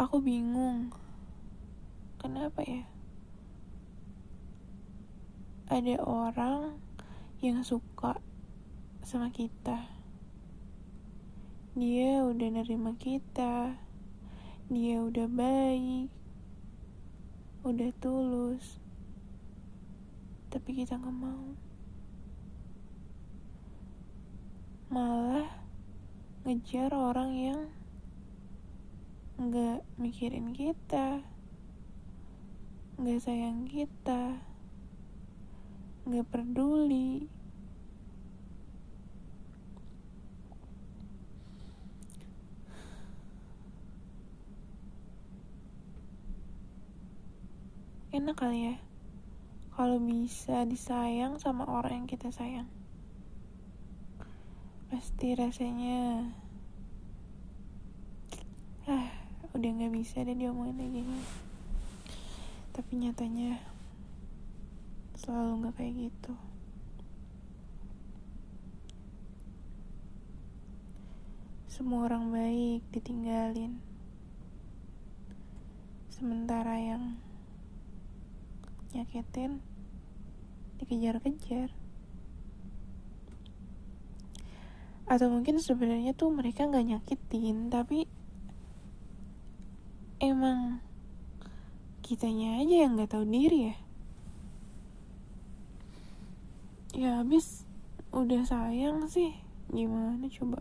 aku bingung. Kenapa ya? Ada orang yang suka sama kita. Dia udah nerima kita. Dia udah baik. Udah tulus. Tapi kita nggak mau. Malah ngejar orang yang nggak mikirin kita. Nggak sayang kita. Nggak peduli. Enak kali ya kalau bisa disayang sama orang yang kita sayang. Pasti rasanya udah nggak bisa deh diomongin kayak gini. Tapi nyatanya selalu nggak kayak gitu. Semua orang baik ditinggalin. Sementara yang nyakitin dikejar-kejar. Atau mungkin sebenarnya tuh mereka nggak nyakitin tapi emang kitanya aja yang nggak tahu diri ya. Ya habis udah sayang sih gimana coba?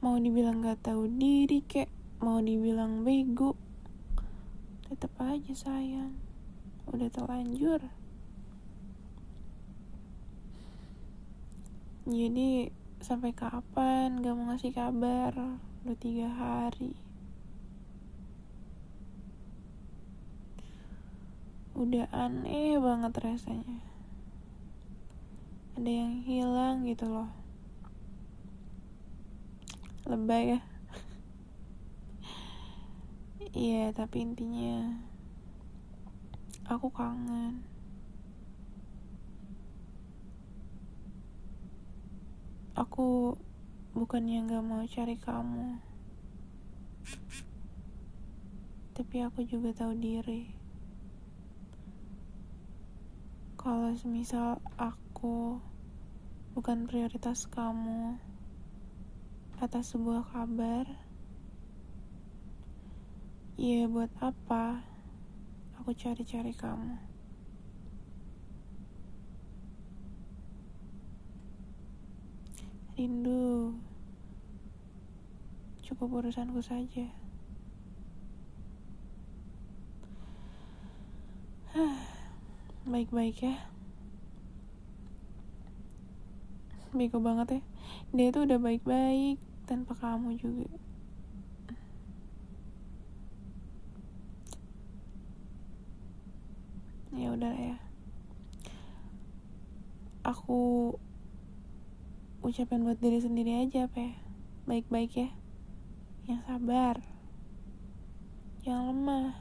Mau dibilang nggak tahu diri kek mau dibilang bego tetap aja sayang. Udah terlanjur. Jadi sampai kapan gak mau ngasih kabar udah tiga hari. Udah aneh banget rasanya. Ada yang hilang gitu loh. Lebay ya. Iya, tapi intinya aku kangen. Aku bukannya gak mau cari kamu, tapi aku juga tahu diri. Kalau semisal aku bukan prioritas kamu atas sebuah kabar, Iya, buat apa aku cari-cari kamu? Rindu, cukup urusanku saja. Baik-baik ya. Bego banget ya. Dia tuh udah baik-baik tanpa kamu juga. ya udah ya aku ucapin buat diri sendiri aja apa ya baik-baik ya yang sabar. Yang lemah.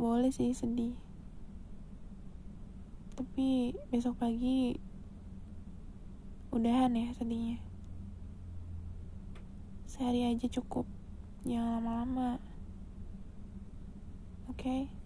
Boleh sih sedih. Tapi besok pagi udahan ya sedihnya. Sehari aja cukup. Jangan lama-lama. Okay